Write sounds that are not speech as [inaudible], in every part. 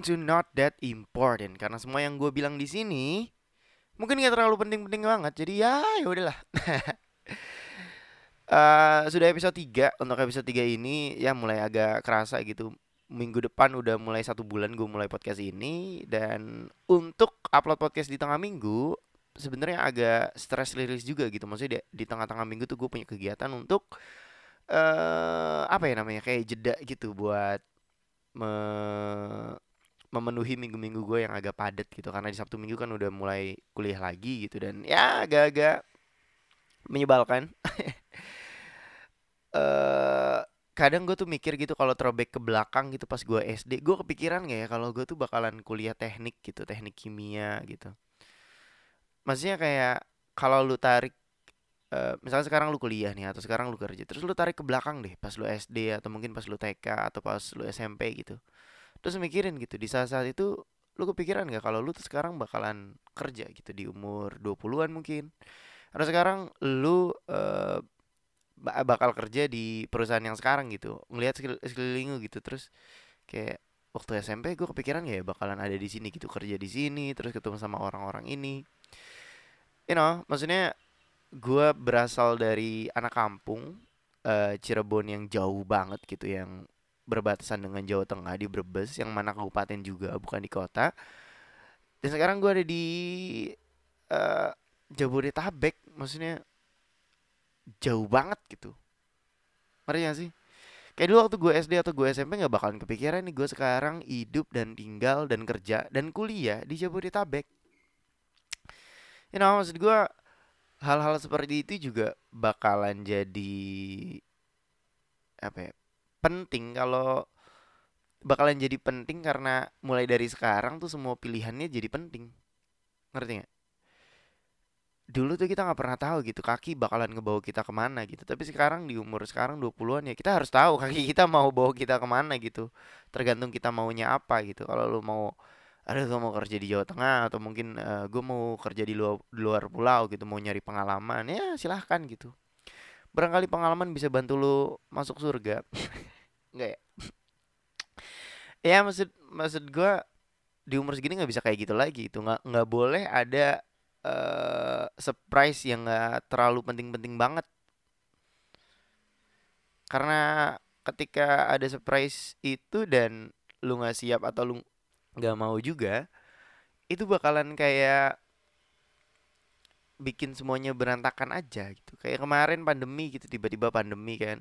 Welcome to Not That Important karena semua yang gue bilang di sini mungkin gak terlalu penting-penting banget. Jadi ya ya udahlah. uh, [laughs] sudah episode 3 untuk episode 3 ini ya mulai agak kerasa gitu. Minggu depan udah mulai satu bulan gue mulai podcast ini dan untuk upload podcast di tengah minggu sebenarnya agak stress rilis juga gitu. Maksudnya di, di tengah-tengah minggu tuh gue punya kegiatan untuk uh, apa ya namanya kayak jeda gitu buat me memenuhi minggu-minggu gue yang agak padat gitu karena di Sabtu Minggu kan udah mulai kuliah lagi gitu dan ya agak-agak menyebalkan. uh, [laughs] kadang gue tuh mikir gitu kalau throwback ke belakang gitu pas gue SD, gue kepikiran gak ya kalau gue tuh bakalan kuliah teknik gitu, teknik kimia gitu. Maksudnya kayak kalau lu tarik uh, misalnya sekarang lu kuliah nih atau sekarang lu kerja terus lu tarik ke belakang deh pas lu SD atau mungkin pas lu TK atau pas lu SMP gitu terus mikirin gitu di saat-saat itu lu kepikiran gak kalau lu tuh sekarang bakalan kerja gitu di umur 20-an mungkin? Atau sekarang lu uh, bakal kerja di perusahaan yang sekarang gitu ngelihat sekeliling lu gitu terus kayak waktu SMP gue kepikiran ya bakalan ada di sini gitu kerja di sini terus ketemu sama orang-orang ini? You know maksudnya gue berasal dari anak kampung uh, Cirebon yang jauh banget gitu yang berbatasan dengan Jawa Tengah di Brebes yang mana kabupaten juga bukan di kota. Dan sekarang gue ada di uh, Jabodetabek maksudnya jauh banget gitu. Ngerti sih? Kayak dulu waktu gue SD atau gue SMP nggak bakalan kepikiran nih gue sekarang hidup dan tinggal dan kerja dan kuliah di Jabodetabek. You know maksud gue hal-hal seperti itu juga bakalan jadi apa ya penting kalau bakalan jadi penting karena mulai dari sekarang tuh semua pilihannya jadi penting. Ngerti nggak? Dulu tuh kita nggak pernah tahu gitu kaki bakalan ngebawa kita ke mana gitu. Tapi sekarang di umur sekarang 20-an ya kita harus tahu [laughs] kaki kita mau bawa kita ke mana gitu. Tergantung kita maunya apa gitu. Kalau lu mau ada gue mau kerja di Jawa Tengah atau mungkin uh, gue mau kerja di luar, luar pulau gitu mau nyari pengalaman ya silahkan gitu barangkali pengalaman bisa bantu lu masuk surga. Enggak ya? Ya maksud maksud gue di umur segini nggak bisa kayak gitu lagi itu nggak nggak boleh ada uh, surprise yang nggak terlalu penting-penting banget. Karena ketika ada surprise itu dan lu nggak siap atau lu nggak mau juga itu bakalan kayak bikin semuanya berantakan aja gitu. Kayak kemarin pandemi gitu tiba-tiba pandemi kan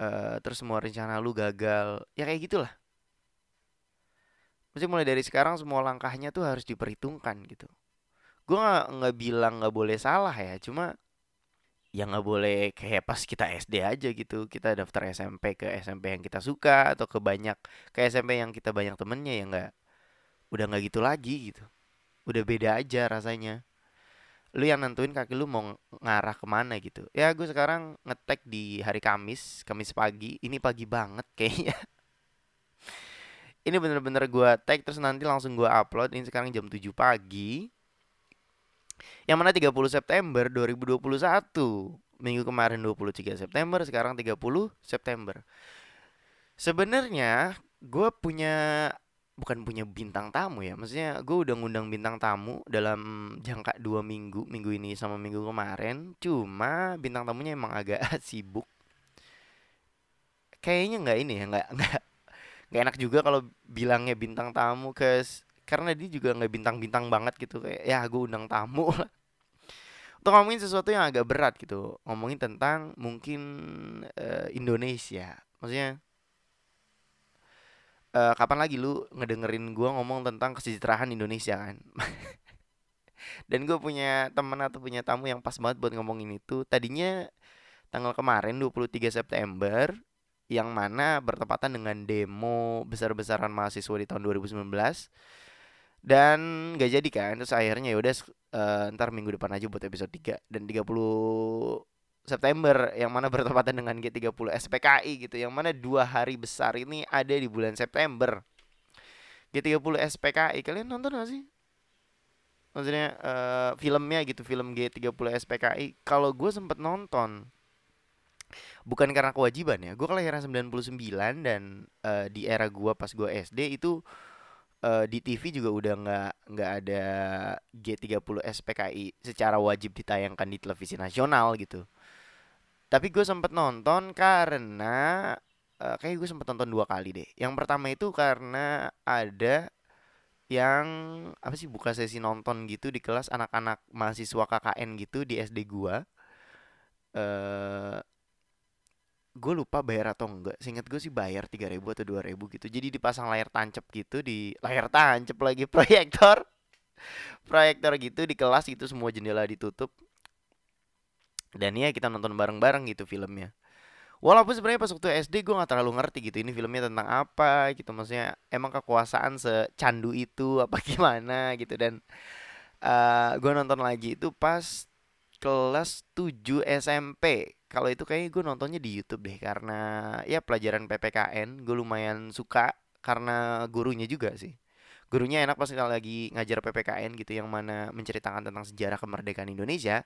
uh, terus semua rencana lu gagal ya kayak gitulah. Mesti mulai dari sekarang semua langkahnya tuh harus diperhitungkan gitu. Gue nggak nggak bilang nggak boleh salah ya cuma ya nggak boleh kayak pas kita SD aja gitu kita daftar SMP ke SMP yang kita suka atau ke banyak ke SMP yang kita banyak temennya ya nggak udah nggak gitu lagi gitu. Udah beda aja rasanya lu yang nentuin kaki lu mau ngarah ke mana gitu. Ya gue sekarang ngetek di hari Kamis Kamis pagi. Ini pagi banget kayaknya. [laughs] Ini bener-bener gue tag terus nanti langsung gue upload. Ini sekarang jam 7 pagi. Yang mana 30 September 2021 minggu kemarin 23 September sekarang 30 September. Sebenarnya gue punya bukan punya bintang tamu ya maksudnya gue udah ngundang bintang tamu dalam jangka dua minggu minggu ini sama minggu kemarin cuma bintang tamunya emang agak [laughs] sibuk. Kayaknya nggak ini ya nggak nggak nggak enak juga kalau bilangnya bintang tamu ke karena dia juga nggak bintang-bintang banget gitu kayak ya gue undang tamu. Lah [laughs] untuk ngomongin sesuatu yang agak berat gitu ngomongin tentang mungkin uh, Indonesia maksudnya uh, kapan lagi lu ngedengerin gue ngomong tentang kesejahteraan Indonesia kan? [laughs] Dan gue punya teman atau punya tamu yang pas banget buat ngomongin itu. Tadinya tanggal kemarin 23 September yang mana bertepatan dengan demo besar-besaran mahasiswa di tahun 2019 dan gak jadi kan? Terus akhirnya ya udah uh, ntar minggu depan aja buat episode 3 dan 30 September yang mana bertepatan dengan G30 SPKI gitu yang mana dua hari besar ini ada di bulan September. G30 SPKI kalian nonton gak sih? Maksudnya uh, filmnya gitu film G30 SPKI kalau gue sempet nonton bukan karena kewajiban ya gue kelahiran 99 dan uh, di era gue pas gue SD itu uh, di TV juga udah nggak nggak ada G30 SPKI secara wajib ditayangkan di televisi nasional gitu. Tapi gue sempet nonton karena uh, kayak gue sempet nonton dua kali deh. Yang pertama itu karena ada yang apa sih buka sesi nonton gitu di kelas anak-anak mahasiswa KKN gitu di SD gua. Eh uh, gue lupa bayar atau enggak seingat gue sih bayar tiga ribu atau dua ribu gitu jadi dipasang layar tancap gitu di layar tancap lagi [laughs] proyektor proyektor gitu di kelas gitu semua jendela ditutup dan ya kita nonton bareng-bareng gitu filmnya. Walaupun sebenarnya pas waktu SD gue nggak terlalu ngerti gitu ini filmnya tentang apa gitu. Maksudnya emang kekuasaan secandu itu apa [laughs] gimana gitu. Dan uh, eh, gue nonton lagi itu pas kelas 7 SMP kalau itu kayaknya gue nontonnya di YouTube deh karena ya pelajaran PPKN gue lumayan suka karena gurunya juga sih. Gurunya enak pas kalau lagi ngajar PPKN gitu yang mana menceritakan tentang sejarah kemerdekaan Indonesia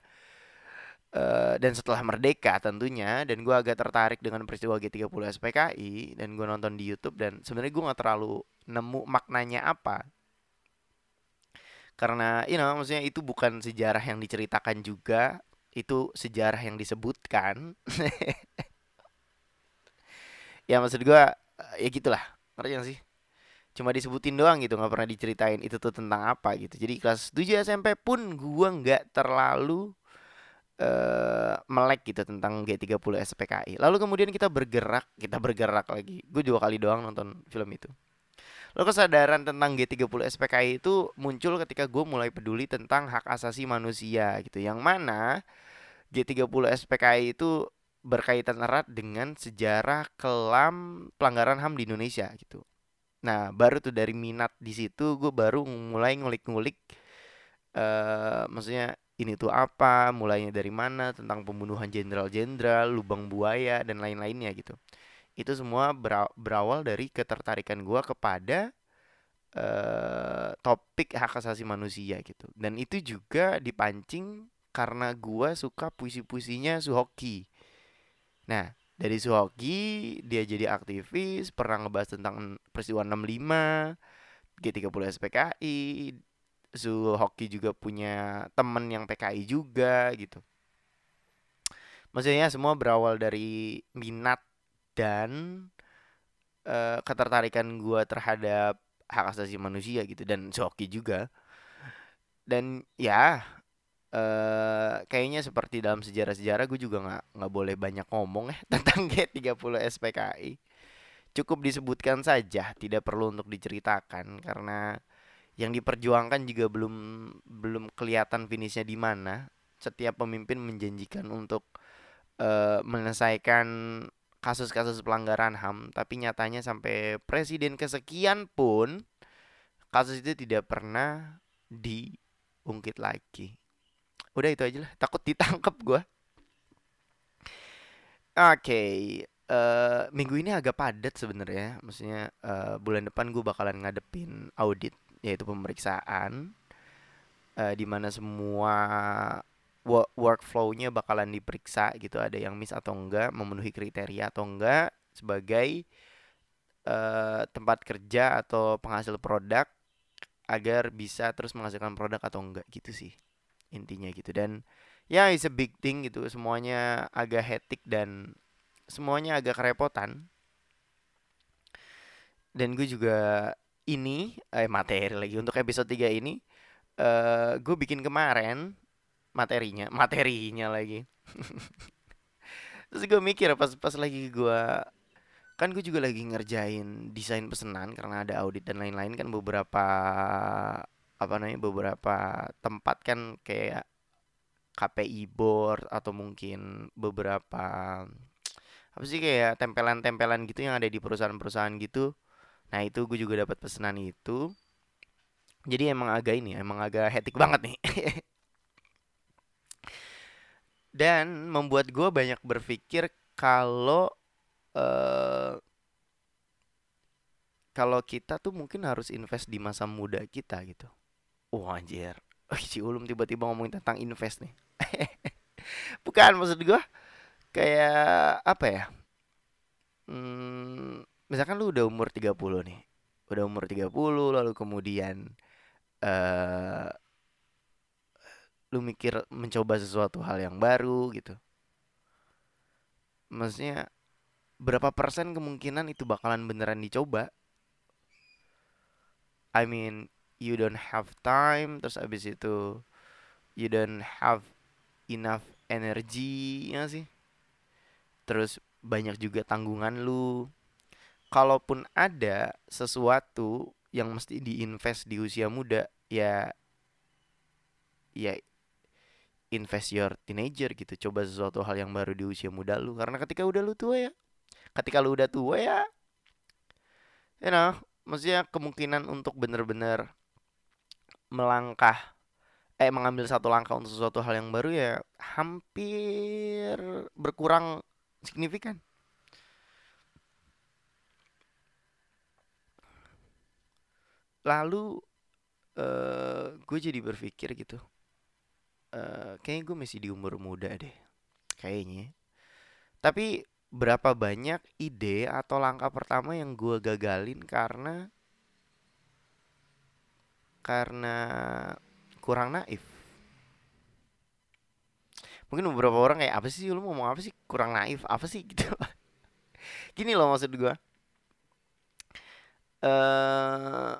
uh, dan setelah merdeka tentunya dan gue agak tertarik dengan peristiwa G30 SPKI dan gue nonton di YouTube dan sebenarnya gue nggak terlalu nemu maknanya apa. Karena you know maksudnya itu bukan sejarah yang diceritakan juga itu sejarah yang disebutkan. [laughs] Ya maksud gue ya gitulah ngerti sih? Cuma disebutin doang gitu nggak pernah diceritain itu tuh tentang apa gitu. Jadi kelas 7 SMP pun gue nggak terlalu uh, melek gitu tentang G30 SPKI lalu kemudian kita bergerak kita bergerak lagi gue dua kali doang nonton film itu Lalu kesadaran tentang G30 SPKI itu muncul ketika gue mulai peduli tentang hak asasi manusia gitu. Yang mana G30 SPKI itu berkaitan erat dengan sejarah kelam pelanggaran HAM di Indonesia gitu. Nah, baru tuh dari minat di situ gue baru mulai ngulik-ngulik uh, maksudnya ini tuh apa, mulainya dari mana, tentang pembunuhan jenderal-jenderal, lubang buaya dan lain-lainnya gitu. Itu semua berawal dari ketertarikan gue kepada uh, topik hak asasi manusia gitu. Dan itu juga dipancing karena gue suka puisi-puisinya Suhoki. Nah dari Suhoki dia jadi aktivis pernah ngebahas tentang peristiwa 65 G30 SPKI Suhoki juga punya temen yang PKI juga gitu. Maksudnya semua berawal dari minat dan uh, ketertarikan gue terhadap hak asasi manusia gitu. Dan Soki juga. Dan ya uh, kayaknya seperti dalam sejarah-sejarah gue juga nggak nggak boleh banyak ngomong ya [laughs] tentang G30 SPKI cukup disebutkan saja tidak perlu untuk diceritakan karena yang diperjuangkan juga belum belum kelihatan finishnya di mana setiap pemimpin menjanjikan untuk uh, menyelesaikan kasus-kasus pelanggaran HAM, tapi nyatanya sampai presiden kesekian pun kasus itu tidak pernah diungkit lagi. Udah itu aja lah, takut ditangkap gue. Oke, okay, uh, eh, minggu ini agak padat sebenarnya. Maksudnya uh, bulan depan gue bakalan ngadepin audit, yaitu pemeriksaan, uh, di mana semua workflow-nya bakalan diperiksa gitu ada yang miss atau enggak memenuhi kriteria atau enggak sebagai uh, tempat kerja atau penghasil produk agar bisa terus menghasilkan produk atau enggak gitu sih intinya gitu. Dan ya yeah, it's a big thing gitu semuanya agak hectic dan semuanya agak kerepotan. Dan gue juga ini eh materi lagi untuk episode 3 ini uh, gue bikin kemarin materinya [laughs] materinya lagi. [laughs] Terus gue mikir pas pas lagi gue kan gue juga lagi ngerjain desain pesanan karena ada audit dan lain-lain kan beberapa apa namanya beberapa tempat kan kayak KPI board atau mungkin beberapa apa sih kayak tempelan-tempelan gitu yang ada di perusahaan-perusahaan gitu nah itu gue juga dapat pesanan itu jadi emang agak ini emang agak hektik banget nih [laughs] dan membuat gue banyak berpikir kalau uh, kalau kita tuh mungkin harus invest di masa muda kita gitu. Wah oh, anjir, oh, si Ulum tiba-tiba ngomongin tentang invest nih. [laughs] Bukan maksud gue kayak apa ya? Hmm, misalkan lu udah umur 30 nih. udah umur 30 lalu kemudian eh lu mikir mencoba sesuatu hal yang baru gitu. Maksudnya berapa persen kemungkinan itu bakalan beneran dicoba? I mean you don't have time terus abis itu you don't have enough energy ya sih. Terus banyak juga tanggungan lu kalaupun ada sesuatu yang mesti diinvest di usia muda ya ya invest your teenager gitu. Coba sesuatu hal yang baru di usia muda lu. Karena ketika udah lu tua ya ketika lu udah tua ya you know maksudnya kemungkinan untuk bener-bener melangkah eh mengambil satu langkah untuk sesuatu hal yang baru ya hampir berkurang signifikan lalu uh, gue jadi berpikir gitu uh, kayaknya gue masih di umur muda deh kayaknya tapi berapa banyak ide atau langkah pertama yang gue gagalin karena karena kurang naif? Mungkin beberapa orang kayak apa sih lu ngomong apa sih? Kurang naif apa sih? [laughs] Gitu. Gini loh maksud gue eh uh,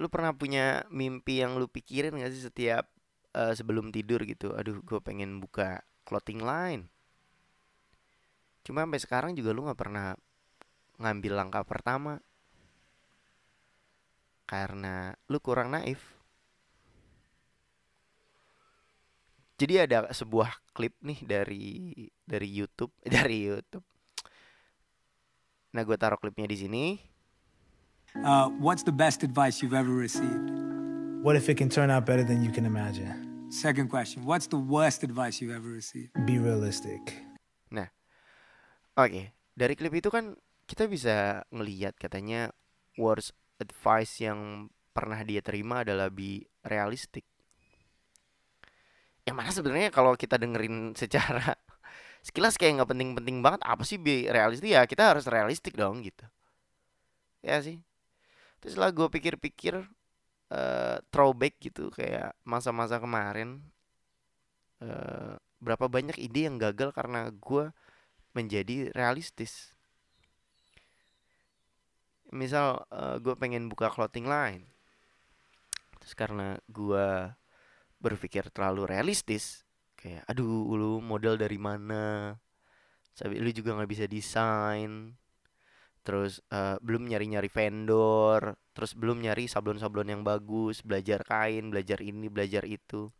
lu pernah punya mimpi yang lu pikirin gak sih setiap uh, sebelum tidur gitu? Aduh gue pengen buka clothing line. Cuma sampai sekarang juga lu nggak pernah ngambil langkah pertama. Karena lu kurang naif. Jadi ada sebuah klip nih dari dari YouTube [laughs] dari YouTube. Nah gue taruh klipnya di sini Uh, what's the best advice you've ever received? What if it can turn out better than you can imagine? Second question What's the worst advice you've ever received? Be realistic. Nah, oke. Okay. Dari klip itu kan kita bisa ngelihat katanya worst advice yang pernah dia terima adalah be realistic. Yang mana sebenarnya kalau kita dengerin [laughs] secara sekilas kayak nggak penting-penting banget apa sih be realistik ya kita harus realistik dong gitu. Ya sih terus lah gue pikir-pikir uh, throwback gitu kayak masa-masa kemarin uh, berapa banyak ide yang gagal karena gue menjadi realistis. Misal uh, gue pengen buka clothing line. Terus karena gue berpikir terlalu realistis kayak aduh lu model dari mana? Tapi lu juga nggak bisa desain terus uh, belum nyari-nyari vendor, terus belum nyari sablon-sablon yang bagus, belajar kain, belajar ini, belajar itu.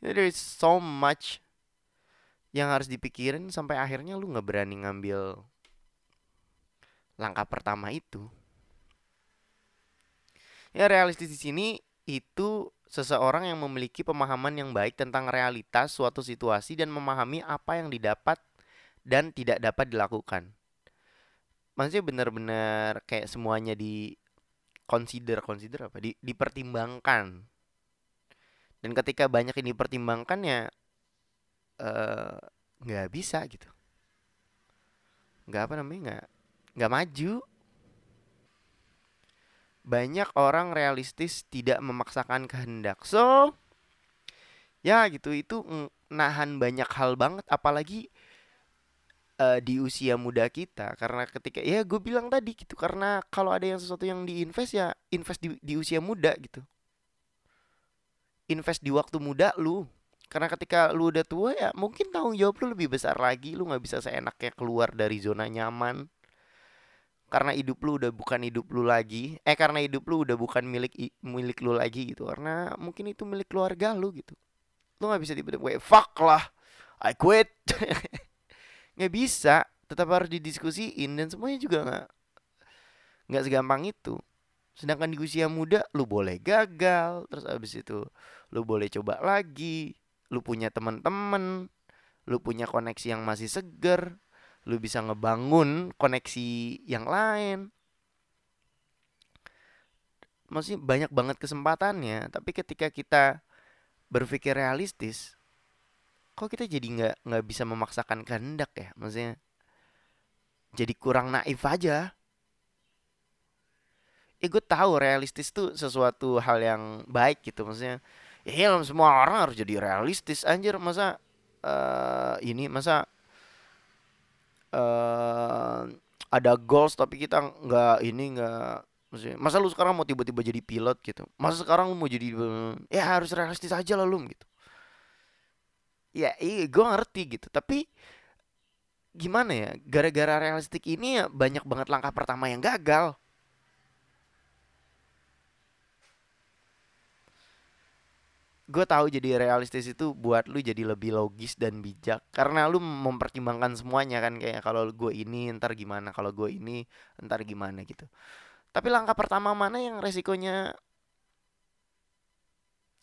There is so much yang harus dipikirin sampai akhirnya lu nggak berani ngambil langkah pertama itu. Ya realistis di sini itu seseorang yang memiliki pemahaman yang baik tentang realitas suatu situasi dan memahami apa yang didapat dan tidak dapat dilakukan maksudnya benar-benar kayak semuanya di consider consider apa? Di dipertimbangkan. Dan ketika banyak ini dipertimbangkan ya eh, nggak uh, bisa gitu. Nggak apa namanya nggak nggak maju. Banyak orang realistis tidak memaksakan kehendak. So ya gitu itu nahan banyak hal banget. Apalagi uh, di usia muda kita. Karena ketika ya gue bilang tadi gitu karena kalau ada yang sesuatu yang diinvest ya invest di, di usia muda gitu. Invest di waktu muda lu. Karena ketika lu udah tua ya mungkin tanggung jawab lu lebih besar lagi. Lu nggak bisa seenaknya keluar dari zona nyaman. Karena hidup lu udah bukan hidup lu lagi. Eh karena hidup lu udah bukan milik milik lu lagi gitu. Karena mungkin itu milik keluarga lu gitu. Lu nggak bisa tiba-tiba fuck lah I quit [laughs] nggak bisa tetap harus didiskusiin dan semuanya juga nggak nggak segampang itu. Sedangkan di usia muda lu boleh gagal terus abis itu lu boleh coba lagi lu punya teman-teman lu punya koneksi yang masih seger lu bisa ngebangun koneksi yang lain. Maksudnya banyak banget kesempatannya tapi ketika kita berpikir realistis kok kita jadi nggak nggak bisa memaksakan kehendak ya? Maksudnya jadi kurang naif aja. Ya gue tahu realistis tuh sesuatu hal yang baik gitu. Maksudnya ya iya, semua orang harus jadi realistis anjir. Masa eh ini masa eh ada goals tapi kita nggak ini nggak maksudnya masa lu sekarang mau tiba-tiba jadi pilot gitu? Masa sekarang lu mau jadi ya harus realistis aja lah lu gitu ya iya gue ngerti gitu. Tapi gimana ya gara-gara realistik ini ya banyak banget langkah pertama yang gagal. Gue tahu jadi realistis itu buat lu jadi lebih logis dan bijak. Karena lu mempertimbangkan semuanya kan kayak kalau gue ini ntar gimana kalau gue ini ntar gimana gitu. Tapi langkah pertama mana yang resikonya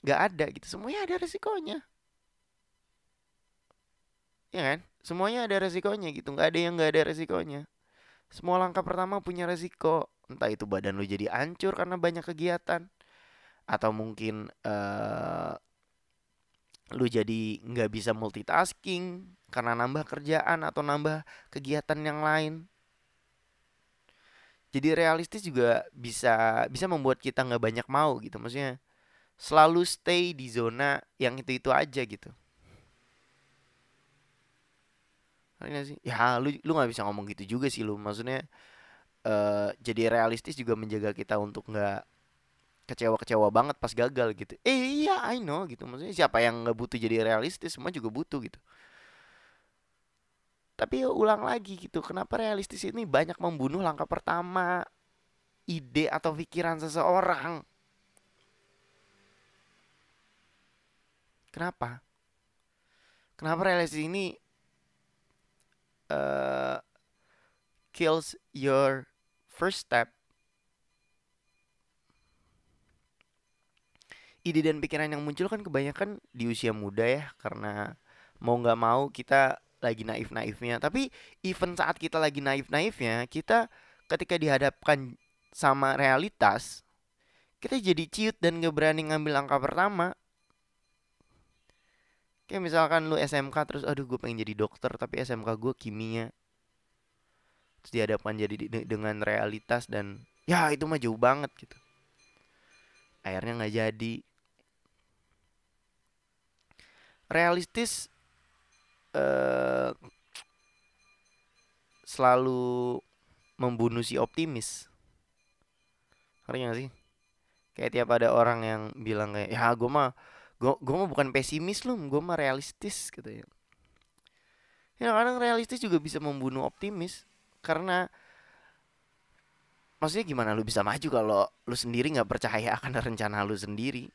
nggak ada gitu? Semuanya ada resikonya ya kan semuanya ada resikonya gitu nggak ada yang nggak ada resikonya semua langkah pertama punya resiko entah itu badan lu jadi hancur karena banyak kegiatan atau mungkin eh lu jadi nggak bisa multitasking karena nambah kerjaan atau nambah kegiatan yang lain. Jadi realistis juga bisa bisa membuat kita nggak banyak mau gitu. Maksudnya selalu stay di zona yang itu-itu aja gitu. Ngerti nggak sih? Ya lu lu nggak bisa ngomong gitu juga sih lu. Maksudnya eh jadi realistis juga menjaga kita untuk nggak kecewa-kecewa banget pas gagal gitu. Eh iya I know gitu. Maksudnya siapa yang nggak butuh jadi realistis semua juga butuh gitu. Tapi ya ulang lagi gitu. Kenapa realistis ini banyak membunuh langkah pertama ide atau pikiran seseorang? Kenapa? Kenapa realistis ini eh kills your first step. Ide dan pikiran yang muncul kan kebanyakan di usia muda ya karena mau nggak mau kita lagi naif-naifnya. Tapi even saat kita lagi naif-naifnya kita ketika dihadapkan sama realitas kita jadi ciut dan gak berani ngambil langkah pertama kayak misalkan lu SMK terus aduh gue pengen jadi dokter tapi SMK gue kimia terus dihadapkan jadi de- dengan realitas dan ya itu mah jauh banget gitu akhirnya nggak jadi realistis eh selalu membunuh si optimis. Ngerti gak sih? Kayak tiap ada orang yang bilang kayak ya gue mah gue gue mah bukan pesimis loh, gue mah realistis gitu ya. Ya kadang realistis juga bisa membunuh optimis. Karena maksudnya gimana lu bisa maju kalau lu sendiri nggak percaya akan [laughs] rencana lu sendiri?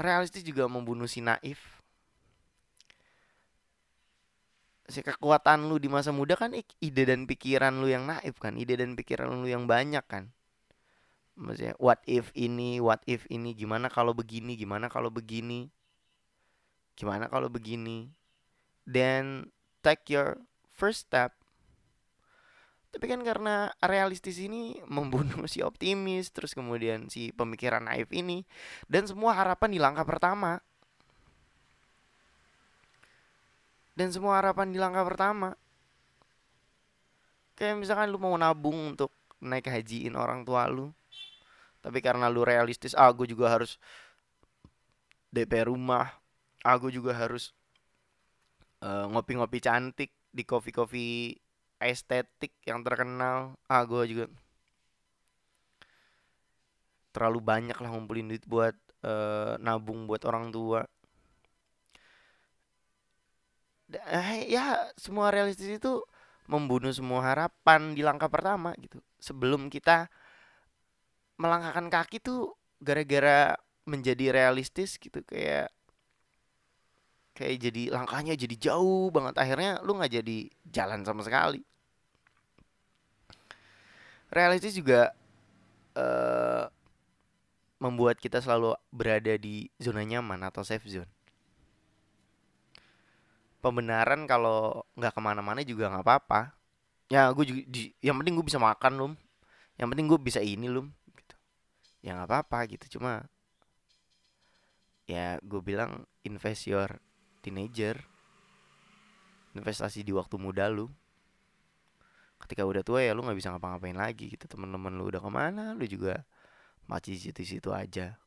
Realistis juga membunuh si naif. Si kekuatan lu di masa muda kan ide dan pikiran lu yang naif kan? Ide dan pikiran lu yang banyak kan maksudnya what if ini what if ini gimana kalau begini gimana kalau begini gimana kalau begini. Then take your first step. Tapi kan karena realistis ini membunuh si optimis terus kemudian si pemikiran naif ini dan semua harapan di langkah pertama. Dan semua harapan di langkah pertama. Kayak misalkan lu mau nabung untuk naik hajiin orang tua lu tapi karena lu realistis ah gue juga harus DP rumah ah juga harus eh, ngopi-ngopi cantik di kopi-kopi estetik yang terkenal ah gue juga terlalu banyak lah ngumpulin duit buat eh, nabung buat orang tua. Eh, ya semua realistis itu membunuh semua harapan di langkah pertama gitu. Sebelum kita melangkahkan kaki tuh gara-gara menjadi realistis gitu kayak kayak jadi langkahnya jadi jauh banget. Akhirnya lu nggak jadi jalan sama sekali. Realistis juga eh membuat kita selalu berada di zona nyaman atau safe zone. Pembenaran kalau nggak ke mana-mana juga nggak apa-apa. Ya gue juga yang penting gue bisa makan lum. Yang penting gue bisa ini lum ya nggak apa-apa gitu. Cuma ya gue bilang invest your teenager investasi di waktu muda lu. Ketika udah tua ya lu nggak bisa ngapa-ngapain lagi gitu. Temen-temen lu udah ke mana lu juga masih situ-situ aja.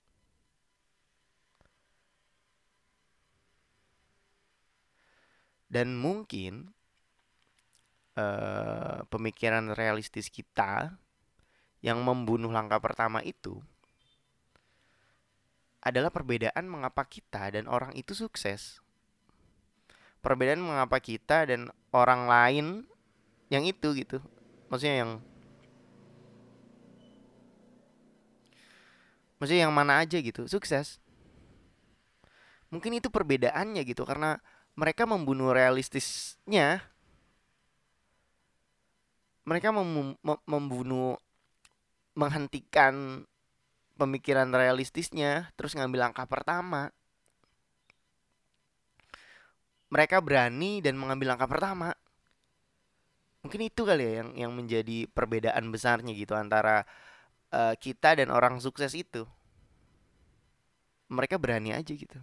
Dan mungkin eh, pemikiran realistis kita yang membunuh langkah pertama itu adalah perbedaan mengapa kita dan orang itu sukses. Perbedaan mengapa kita dan orang lain yang itu gitu. Maksudnya yang Maksudnya yang mana aja gitu, sukses. Mungkin itu perbedaannya gitu karena mereka membunuh realistisnya. Mereka mem mem- membunuh menghentikan pemikiran realistisnya terus ngambil langkah pertama. Mereka berani dan mengambil langkah pertama. Mungkin itu kali ya yang yang menjadi perbedaan besarnya gitu antara eh, kita dan orang sukses itu. Mereka berani aja gitu.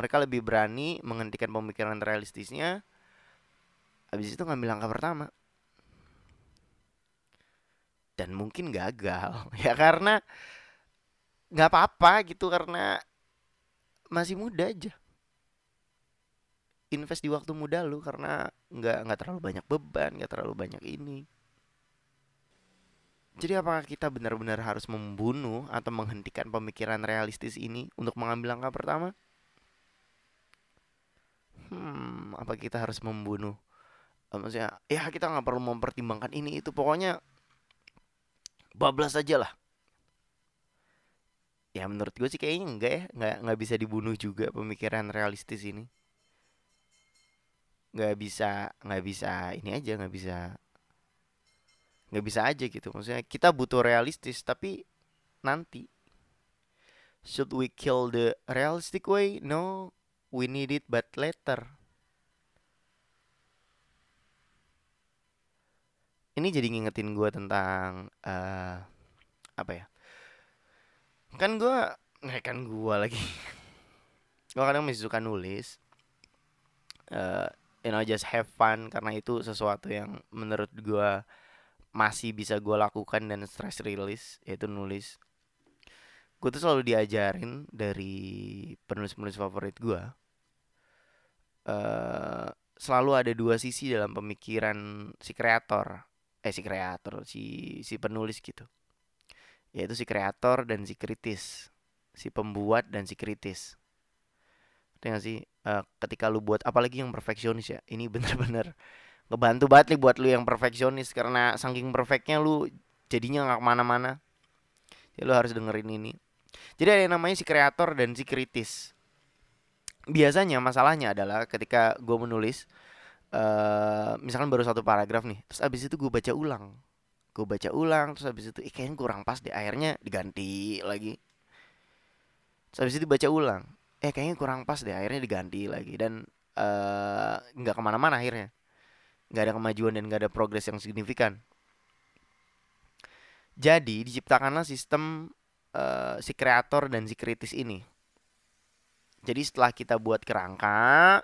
Mereka lebih berani menghentikan pemikiran realistisnya. Habis itu ngambil langkah pertama dan mungkin gagal [laughs] ya karena nggak apa-apa gitu karena masih muda aja. Invest di waktu muda lu karena nggak nggak terlalu banyak beban nggak terlalu banyak ini. Jadi apakah kita benar-benar harus membunuh atau menghentikan pemikiran realistis ini untuk mengambil langkah pertama? Hmm apa kita harus membunuh? Eh, maksudnya ya kita nggak perlu mempertimbangkan ini itu pokoknya bablas aja lah. Ya menurut gue sih kayaknya enggak ya. Nggak nggak bisa dibunuh juga pemikiran realistis ini. Nggak bisa nggak bisa ini aja nggak bisa nggak bisa aja gitu. Maksudnya kita butuh realistis tapi nanti. Should we kill the realistic way? No we need it but later ini jadi ngingetin gue tentang eh apa ya? Kan gue eh, kan gue lagi. [laughs] Gue kadang masih suka nulis eh you know just have fun karena itu sesuatu yang menurut gue masih bisa gue lakukan dan stress release yaitu nulis. Gue tuh selalu diajarin dari penulis-penulis favorit gue eh selalu ada dua sisi dalam pemikiran si kreator eh si kreator si si penulis gitu. Yaitu si kreator dan si kritis. Si pembuat dan si kritis. Ngerti gak sih? Eh, ketika lu buat apalagi yang perfeksionis ya. Ini [laughs] bener-bener ngebantu banget nih buat lu yang perfeksionis. Karena saking perfectnya lu jadinya nggak ke mana-mana. Ya lu harus dengerin ini. Jadi ada yang namanya si kreator dan si kritis. Biasanya masalahnya adalah ketika gue menulis eh misalkan baru satu paragraf nih terus abis itu gue baca ulang. Gue baca ulang terus abis itu ih kayaknya kurang pas deh akhirnya diganti lagi. Terus abis itu baca ulang eh kayaknya kurang pas deh akhirnya diganti lagi. Dan eh nggak ke mana-mana akhirnya. Nggak ada kemajuan dan nggak ada progres yang signifikan. Jadi diciptakanlah sistem eh, si kreator dan si kritis ini. Jadi setelah kita buat kerangka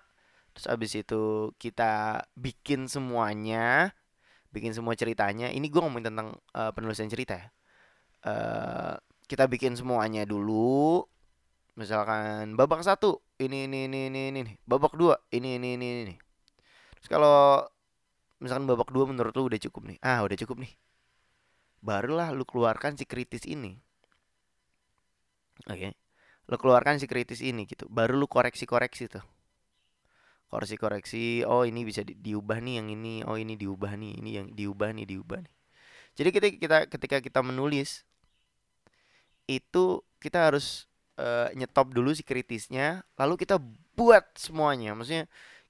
terus abis itu kita bikin semuanya bikin semua ceritanya. Ini gue ngomongin tentang eh, penulisan cerita ya. Eh, kita bikin semuanya dulu. Misalkan babak satu ini ini ini ini ini babak dua ini ini ini ini terus kalau misalkan babak dua menurut lu udah cukup nih? Ah udah cukup nih. Barulah lu keluarkan si kritis ini. Oke? Lu keluarkan si kritis ini gitu. Baru lu koreksi koreksi tuh koreksi koreksi oh ini bisa di- diubah nih yang ini oh ini diubah nih ini yang diubah nih diubah nih. Jadi ketika kita ketika kita menulis itu kita harus eh, nyetop dulu si kritisnya lalu kita buat semuanya. Maksudnya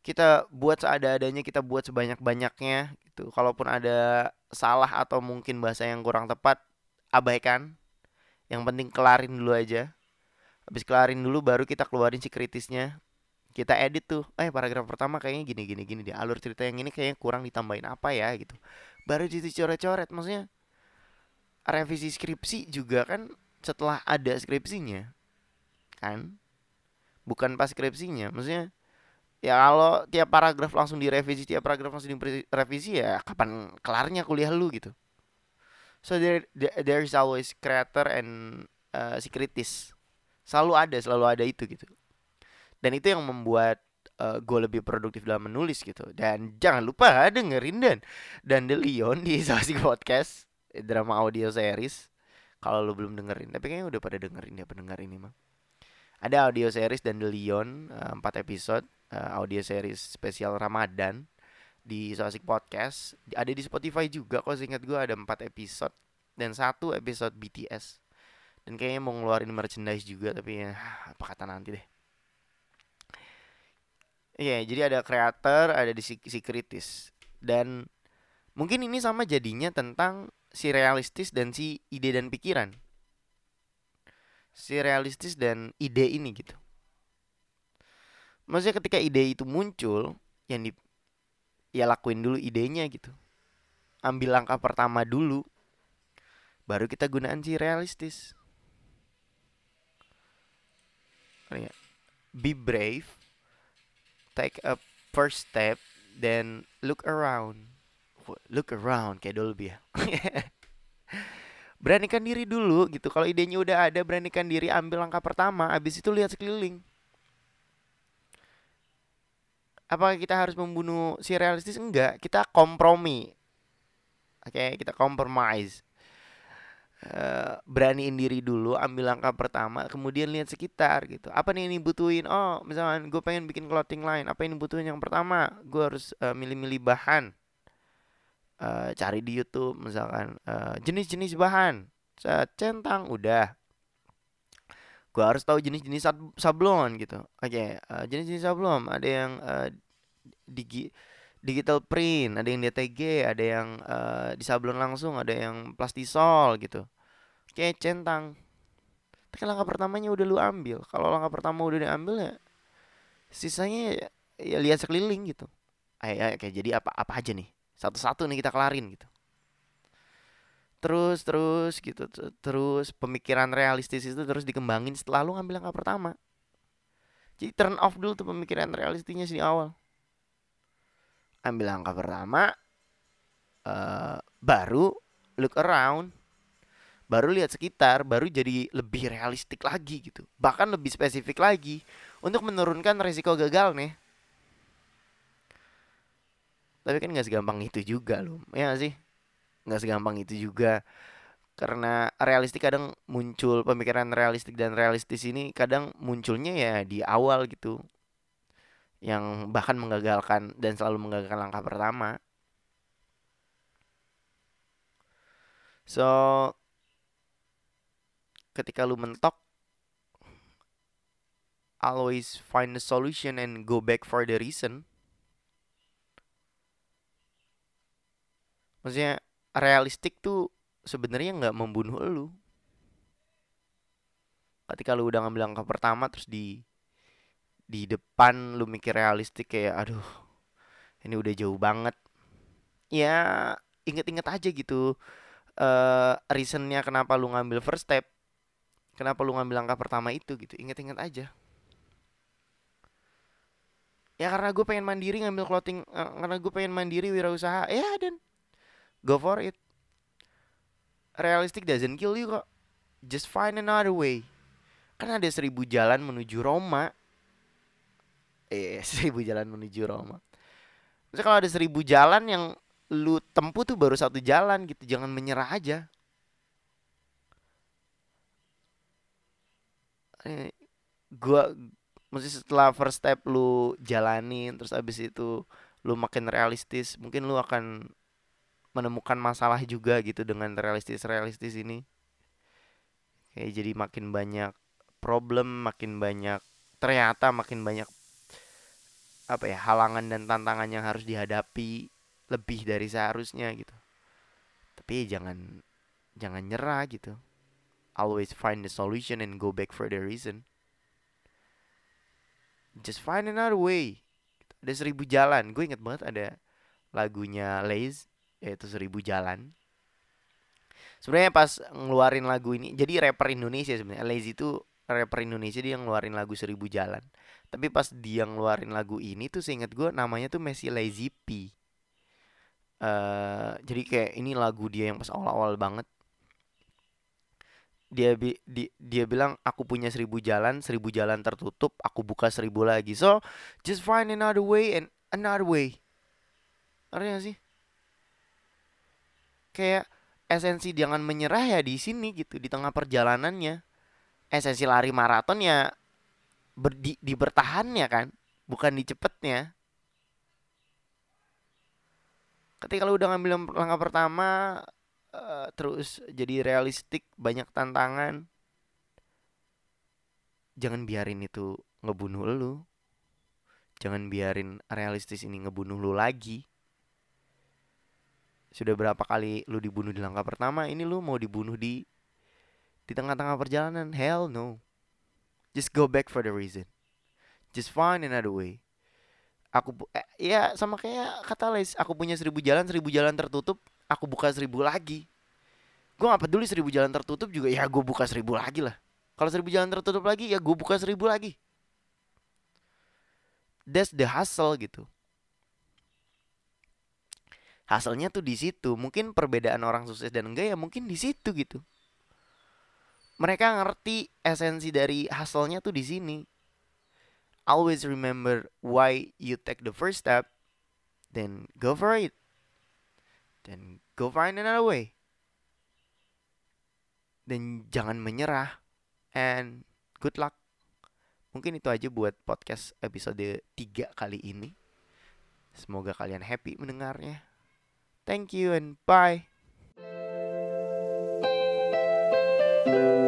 kita buat seada-adanya kita buat sebanyak-banyaknya gitu. Kalaupun ada salah atau mungkin bahasa yang kurang tepat abaikan. Yang penting kelarin dulu aja. Habis kelarin dulu baru kita keluarin si kritisnya kita edit tuh eh paragraf pertama kayaknya gini gini gini di alur cerita yang ini kayaknya kurang ditambahin apa ya gitu. Baru dicoret-coret maksudnya revisi skripsi juga kan setelah ada skripsinya kan? Bukan pas skripsinya maksudnya ya kalau tiap paragraf langsung direvisi tiap paragraf langsung direvisi ya kapan kelarnya kuliah lu gitu. So there there, is always creator and uh, si kritis selalu ada selalu ada itu gitu dan itu yang membuat uh, gue lebih produktif dalam menulis gitu. Dan jangan lupa dengerin dan. Dan The Leon di Sasi Podcast drama audio series. Kalau lu belum dengerin tapi kayaknya udah pada dengerin ya pendengar ini mah ada audio series dan The Leon uh, 4 episode uh, audio series spesial Ramadan di Soasik Podcast. Ada di Spotify juga kok seingat gue ada 4 episode dan satu episode BTS dan kayaknya mau ngeluarin merchandise juga tapi ya apa kata nanti deh Iya, yeah, jadi ada kreator, ada di si, kritis. Dan mungkin ini sama jadinya tentang si realistis dan si ide dan pikiran. Si realistis dan ide ini gitu. Maksudnya ketika ide itu muncul, yang di ya lakuin dulu idenya gitu. Ambil langkah pertama dulu. Baru kita gunakan si realistis. Be brave take a first step then look around. Look around kayak Dolby ya. [laughs] Beranikan diri dulu gitu. Kalau idenya udah ada beranikan diri ambil langkah pertama abis itu lihat sekeliling. Apakah kita harus membunuh si realistis? Enggak. Kita kompromi. Oke okay, kita compromise Uh, beraniin diri dulu ambil langkah pertama kemudian lihat sekitar gitu. Apa nih ini butuhin oh misalkan gue pengen bikin clothing line apa ini butuhin yang pertama gue harus uh, milih-milih bahan. Uh, cari di YouTube misalkan jenis-jenis uh, bahan centang udah. Gue harus tahu jenis-jenis sablon gitu. Oke okay, uh, jenis-jenis sablon. Ada yang uh, digi digital print, ada yang DTG, ada yang uh, di sablon langsung, ada yang plastisol gitu. Kayak centang. Tapi langkah pertamanya udah lu ambil. Kalau langkah pertama udah diambil ya sisanya ya, ya lihat sekeliling gitu. Ayo, kayak jadi apa apa aja nih. Satu-satu nih kita kelarin gitu. Terus terus gitu terus pemikiran realistis itu terus dikembangin setelah lu ngambil langkah pertama. Jadi turn off dulu tuh pemikiran realistisnya di awal ambil langkah pertama uh, baru look around baru lihat sekitar baru jadi lebih realistik lagi gitu. Bahkan lebih spesifik lagi untuk menurunkan resiko gagal nih. Tapi kan nggak segampang itu juga loh ya sih? Nggak segampang itu juga. Karena realistik kadang muncul pemikiran realistik dan realistis ini kadang munculnya ya di awal gitu. Yang bahkan menggagalkan dan selalu menggagalkan langkah pertama. So ketika lu mentok always find the solution and go back for the reason. Maksudnya realistik tuh sebenarnya nggak membunuh lu. Ketika lu udah ngambil langkah pertama terus di di depan lu mikir realistik kayak aduh ini udah jauh banget ya inget-inget aja gitu uh, reasonnya kenapa lu ngambil first step kenapa lu ngambil langkah pertama itu gitu. Inget-inget aja. Ya karena gue pengen mandiri ngambil clothing uh, karena gue pengen mandiri wirausaha. Ya dan go for it. Realistic doesn't kill you kok. Just find another way. Kan ada seribu jalan menuju Roma. Eh [laughs] seribu jalan menuju Roma. Maksudnya kalau ada seribu jalan yang lu tempuh tuh baru satu jalan gitu, jangan menyerah aja. Eh, gua mesti setelah first step lu jalanin terus abis itu lu makin realistis mungkin lu akan menemukan masalah juga gitu dengan realistis realistis ini. Kayak jadi makin banyak problem makin banyak ternyata makin banyak apa ya halangan dan tantangan yang harus dihadapi lebih dari seharusnya gitu. Tapi jangan jangan nyerah gitu always find the solution and go back for the reason. Just find another way. Ada seribu jalan. Gue inget banget ada lagunya Lays yaitu seribu jalan. Sebenarnya pas ngeluarin lagu ini jadi rapper Indonesia sebenarnya. Lazy itu rapper Indonesia dia ngeluarin lagu seribu jalan. Tapi pas dia ngeluarin lagu ini tuh seingat gue namanya tuh Messi Lazy P. Eh, jadi kayak ini lagu dia yang pas awal-awal banget. Dia bi di, dia bilang aku punya seribu jalan, seribu jalan tertutup, aku buka seribu lagi. So just find another way and another way. Ngerti sih? Kayak esensi jangan menyerah ya di sini gitu di tengah perjalanannya. Esensi lari maraton ya ber, di, di bertahannya kan, bukan di cepetnya. Ketika lu udah ngambil langkah pertama, eh, terus jadi realistik, banyak tantangan, jangan biarin itu ngebunuh lu. Jangan biarin realistis ini ngebunuh lu lagi. Sudah berapa kali lu dibunuh di langkah pertama, ini lu mau dibunuh di di tengah-tengah perjalanan? Hell no. Just go back for the reason. Just find another way. Aku eh, ya sama kayak kata Les, aku punya seribu jalan, seribu jalan tertutup, aku buka seribu lagi. Gue gak peduli seribu jalan tertutup juga, ya gue buka seribu lagi lah. Kalau seribu jalan tertutup lagi, ya gue buka seribu lagi. That's the hustle gitu. Hasilnya tuh di situ. Mungkin perbedaan orang sukses dan enggak ya mungkin di situ gitu. Mereka ngerti esensi dari hasilnya tuh di sini. Always remember why you take the first step, then go for it. Dan go find another way. Dan jangan menyerah. And good luck. Mungkin itu aja buat podcast episode 3 kali ini. Semoga kalian happy mendengarnya. Thank you and bye. thank you